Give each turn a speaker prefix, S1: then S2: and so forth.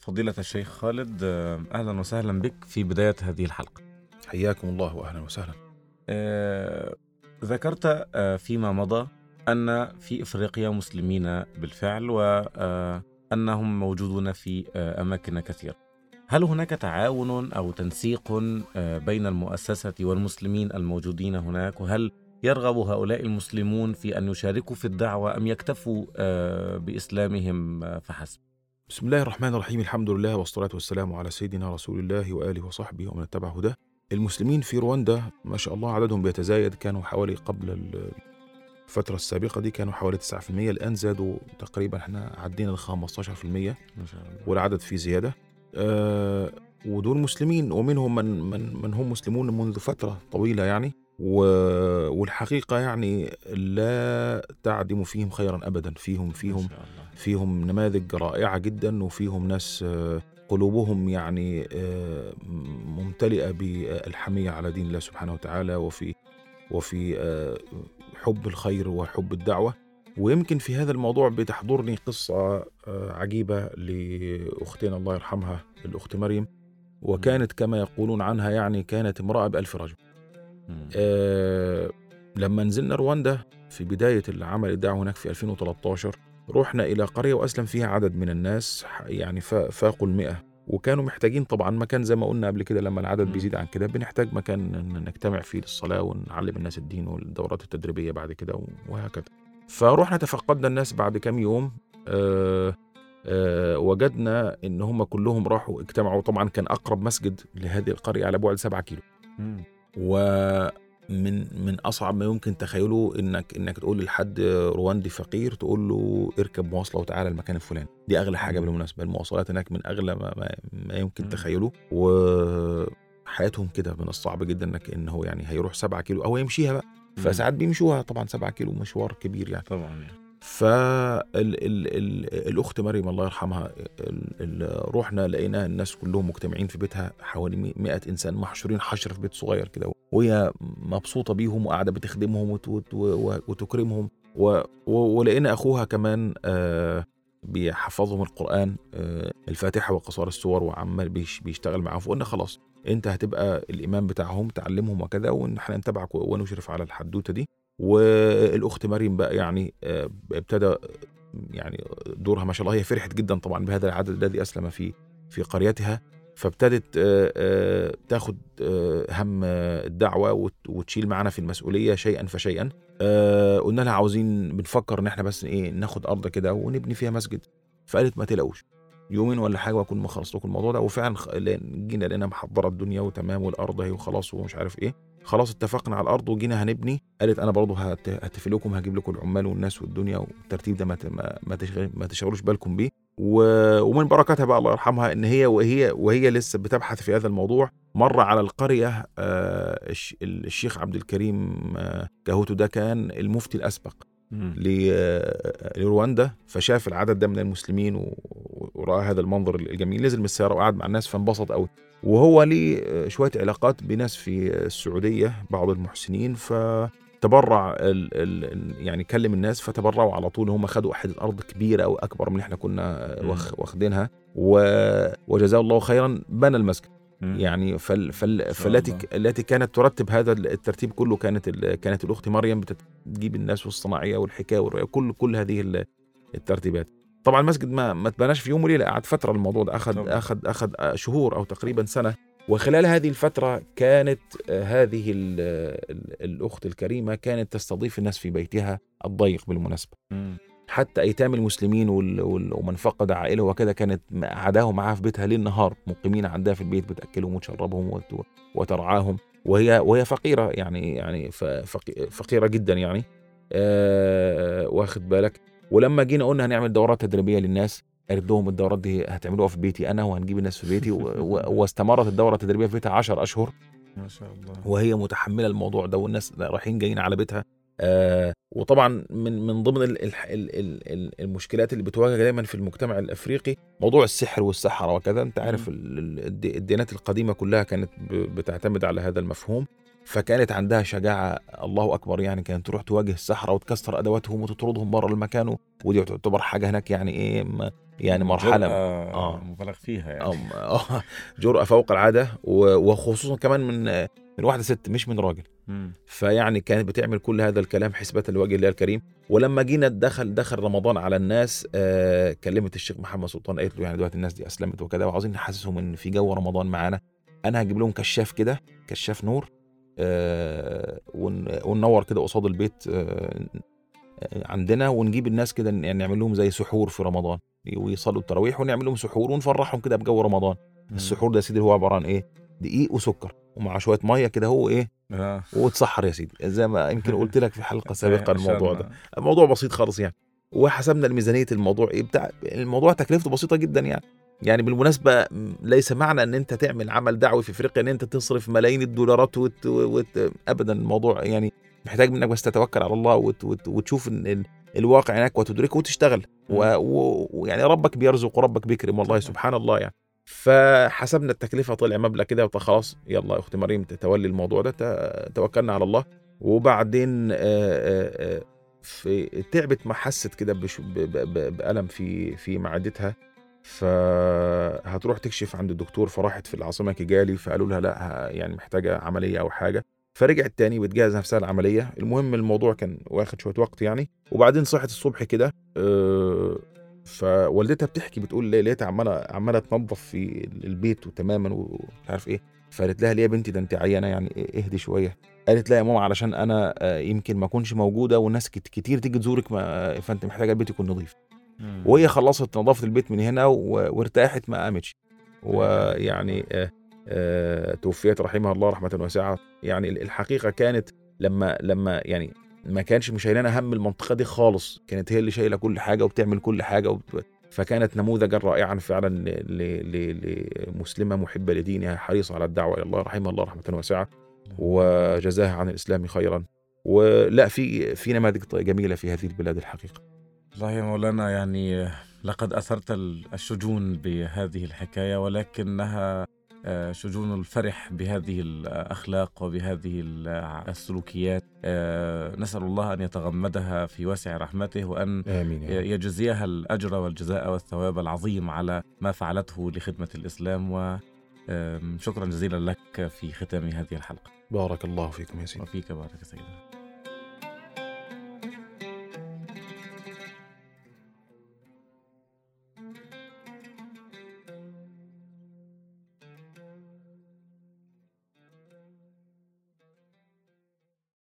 S1: فضيلة الشيخ خالد أهلا وسهلا بك في بداية هذه الحلقة.
S2: حياكم الله واهلا وسهلا.
S1: آه، ذكرت آه، فيما مضى أن في إفريقيا مسلمين بالفعل وأنهم موجودون في آه، أماكن كثيرة. هل هناك تعاون أو تنسيق آه، بين المؤسسة والمسلمين الموجودين هناك؟ وهل يرغب هؤلاء المسلمون في أن يشاركوا في الدعوة أم يكتفوا آه، بإسلامهم آه، فحسب؟
S2: بسم الله الرحمن الرحيم. الحمد لله والصلاة والسلام على سيدنا رسول الله وآله وصحبه ومن اتبع هداه. المسلمين في رواندا ما شاء الله عددهم بيتزايد كانوا حوالي قبل ال- الفترة السابقة دي كانوا حوالي 9% الآن زادوا تقريبا إحنا عدينا ال 15%
S1: ما شاء الله.
S2: والعدد فيه زيادة. آه ودول مسلمين ومنهم من, من, من هم مسلمون منذ فترة طويلة يعني. و والحقيقة يعني لا تعدم فيهم خيرا أبدا فيهم فيهم. فيهم نماذج رائعة جدا وفيهم ناس آه، قلوبهم يعني آه، ممتلئة بالحمية على دين الله سبحانه وتعالى وفي وفي آه، حب الخير وحب الدعوة ويمكن في هذا الموضوع بتحضرني قصة آه، عجيبة لأختنا الله يرحمها الأخت مريم وكانت كما يقولون عنها يعني كانت امرأة بألف رجل. آه، لما نزلنا رواندا في بداية العمل الدعوة هناك في 2013 رحنا إلى قرية وأسلم فيها عدد من الناس يعني فا- فاقوا المئة. وكانوا محتاجين طبعا مكان زي ما قلنا قبل كده لما العدد. بيزيد عن كده بنحتاج مكان نجتمع فيه للصلاة ونعلم الناس الدين والدورات التدريبية بعد كده وهكذا. فروحنا تفقدنا الناس بعد كام يوم آه آه وجدنا إن هم كلهم راحوا اجتمعوا. طبعا كان أقرب مسجد لهذه القرية على بعد 7 كيلو.
S1: مم.
S2: ومن من أصعب ما يمكن تخيله إنك إنك تقول لحد رواندي فقير تقول له اركب مواصلة وتعالى المكان الفلاني دي أغلى
S1: حاجة.
S2: بالمناسبة المواصلات هناك من أغلى ما, ما, يمكن. تخيله وحياتهم كده من الصعب جدا إنك إن هو يعني هيروح 7 كيلو أو يمشيها بقى فساعات بيمشوها طبعا 7 كيلو مشوار كبير يعني
S1: طبعا يعني.
S2: فالأخت مريم الله يرحمها رحنا لقينا الناس كلهم مجتمعين في بيتها حوالي 100 إنسان محشورين حشر في بيت صغير كده. وهي مبسوطة بيهم وقاعدة بتخدمهم وتكرمهم. ولقينا أخوها كمان آه، بيحفظهم القرآن آه، الفاتحة وقصار السور وعمال بيش- بيشتغل معاهم. فقلنا خلاص انت هتبقى الإمام بتاعهم تعلمهم وكذا ونحن نتبعك ونشرف على الحدوتة دي. والأخت مريم بقى يعني آه، ابتدى يعني دورها ما شاء الله هي فرحت جدا طبعا بهذا العدد الذي أسلم في في قريتها فابتدت آه، آه، تاخد هم الدعوة وت- وتشيل معانا في المسؤولية شيئا فشيئا. قلنا لها عاوزين بنفكر إن إحنا بس إيه ناخد أرض كده ونبني فيها مسجد. فقالت ما تقلقوش. يومين ولا حاجة وأكون مخلص لكم الموضوع ده. وفعلا جينا لقينا محضرة الدنيا وتمام والأرض أهي وخلاص ومش عارف إيه. خلاص اتفقنا على الأرض وجينا هنبني. قالت أنا برضه هت- هتفي لكم هجيب لكم العمال والناس والدنيا والترتيب ده ما ما ما تشغل- ما تشغلوش بالكم بيه. ومن بركاتها بقى الله يرحمها إن هي وهي وهي لسه بتبحث في هذا الموضوع. مر على القرية آه، الش- الشيخ عبد الكريم آه، كاهوتو ده كان المفتي الأسبق. لرواندا فشاف العدد ده من المسلمين و- ورأى هذا المنظر الجميل. نزل من السيارة وقعد مع الناس فانبسط قوي وهو ليه شوية علاقات بناس في السعودية بعض المحسنين فتبرع ال ال يعني كلم الناس فتبرعوا على طول. هم خدوا حتة ارض كبيرة أو أكبر من اللي إحنا كنا واخدينها. وجزاه الله خيرا بنى المسجد. يعني فال فال فالتي. التي كانت ترتب هذا الترتيب كله كانت كانت الأخت مريم بتجيب الناس والصناعية والحكاية والروايه كل كل هذه ال- الترتيبات طبعا المسجد ما ما اتبناش في يوم وليلة قعد فترة الموضوع ده أخذ
S1: طبعاً.
S2: أخذ أخذ شهور أو تقريبا سنة وخلال هذه الفترة كانت آه، هذه ال- ال- الأخت الكريمة كانت تستضيف الناس في بيتها الضيق بالمناسبة
S1: مم.
S2: حتى أيتام المسلمين وال- وال- ومن فقد عائله وكذا كانت قعداهم معاها في بيتها ليل نهار مقيمين عندها في البيت بتأكلهم وتشربهم وت- وترعاهم وهي وهي فقيرة يعني يعني فقيرة جدا يعني. آه واخد بالك؟ ولما جينا قلنا هنعمل دورات تدريبية للناس قالت لهم الدورات دي هتعملوها في بيتي أنا وهنجيب الناس في بيتي واستمرت الدورة التدريبية في بيتها 10 أشهر.
S1: ما شاء الله.
S2: وهي متحملة الموضوع ده والناس رايحين جايين على بيتها. آه وطبعا من من ضمن ال ال ال ال ال المشكلات اللي بتواجه دايما في المجتمع الأفريقي موضوع السحر والسحرة وكذا. أنت عارف الديانات القديمة كلها كانت بتعتمد على هذا المفهوم فكانت عندها شجاعة الله أكبر يعني كانت تروح تواجه السحرة وتكسر أدواتهم وتطردهم بره المكان ودي تعتبر حاجة هناك يعني إيه يعني
S1: مرحلة
S2: آه.
S1: مبالغ فيها يعني.
S2: آه، جرأة فوق العادة و- وخصوصا كمان من من واحدة ست مش من راجل.
S1: مم.
S2: فيعني كانت بتعمل كل هذا الكلام حسبة لوجه الله الكريم. ولما جينا دخل دخل رمضان على الناس آه كلمت الشيخ محمد سلطان قالت له يعني دلوقتي الناس دي أسلمت وكذا وعاوزين نحسسهم إن في جو رمضان معانا. أنا هجيب لهم كشاف كده كشاف نور آه ون- وننور كده قصاد البيت آه عندنا ونجيب الناس كده يعني نعمل لهم زي سحور في رمضان. ويصلوا التراويح ونعمل لهم سحور ونفرحهم كده بجو رمضان. السحور ده يا سيدي هو عبارة عن إيه؟ دقيق وسكر ومع شوية مية كده هو إيه
S1: آه.
S2: وتسحر يا سيدي. زي ما يمكن قلت لك في حلقة سابقة
S1: عشان-
S2: الموضوع ده. الموضوع بسيط خالص يعني. وحسبنا الميزانيه الموضوع إيه بتاع الموضوع تكلفته بسيطة جدا يعني. يعني بالمناسبة م- ليس معنى إن أنت تعمل عمل دعوي في إفريقيا إن أنت تصرف ملايين الدولارات وت... وت... ابدا الموضوع يعني محتاج منك بس تتوكل على الله وت... وت... وتشوف إن ال... الواقع هناك وتدركه وتشتغل. و- و- ويعني ربك بيرزق وربك بيكرم والله سبحان الله يعني. فحسبنا التكلفة طلع مبلغ كده خلاص يلا أختي مريم تتولي الموضوع ده توكلنا على الله. وبعدين في تعبت ما حست كده بألم في في معدتها. فهتروح تكشف عند الدكتور فراحت في العاصمة كيجالي فقالوا لها لأ يعني محتاجة عملية أو حاجة. فرجعت تاني بتجهز نفسها العملية المهم الموضوع كان واخد شوية وقت يعني. وبعدين صحت الصبح كده فوالدتها بتحكي بتقول ليه لقيتها عمالة عمالة تنظف في البيت وتماما ومش عارف إيه. فقالت لها ليه يا بنتي؟ ده انت عيانة يعني إيه- اهدي شوية. قالت لا يا ماما علشان أنا آه، يمكن ما أكونش موجودة والناس كت- كتير تيجي تزورك ما فانت محتاجة البيت يكون نظيف. وهي خلصت نظافه البيت من هنا وارتاحت ما قامتش. ويعني آه، آه، توفيت رحمها الله رحمة واسعة. يعني الحقيقة كانت لما لما يعني ما كانش مش شايلانا هم المنطقة دي خالص كانت هي اللي شايلة كل حاجة وبتعمل كل حاجة وبت... فكانت نموذجا رائعا فعلا. لمسلمة محبة لدينها حريصه على الدعوة إلى الله رحمها الله رحمة واسعة وجزاها عن الإسلام خيرا ولا في في نماذج جميلة في هذه البلاد الحقيقة
S1: والله يا مولانا يعني لقد أثرت الشجون بهذه الحكاية ولكنها شجون الفرح بهذه الأخلاق وبهذه السلوكيات. آه، نسأل الله أن يتغمدها في واسع رحمته
S2: يا رب.
S1: يجزيها الأجر والجزاء والثواب العظيم على ما فعلته لخدمة الإسلام وشكرا جزيلا لك في ختام هذه الحلقة.
S2: بارك الله فيكم يا سيدي.
S1: وفيك بارك سيدنا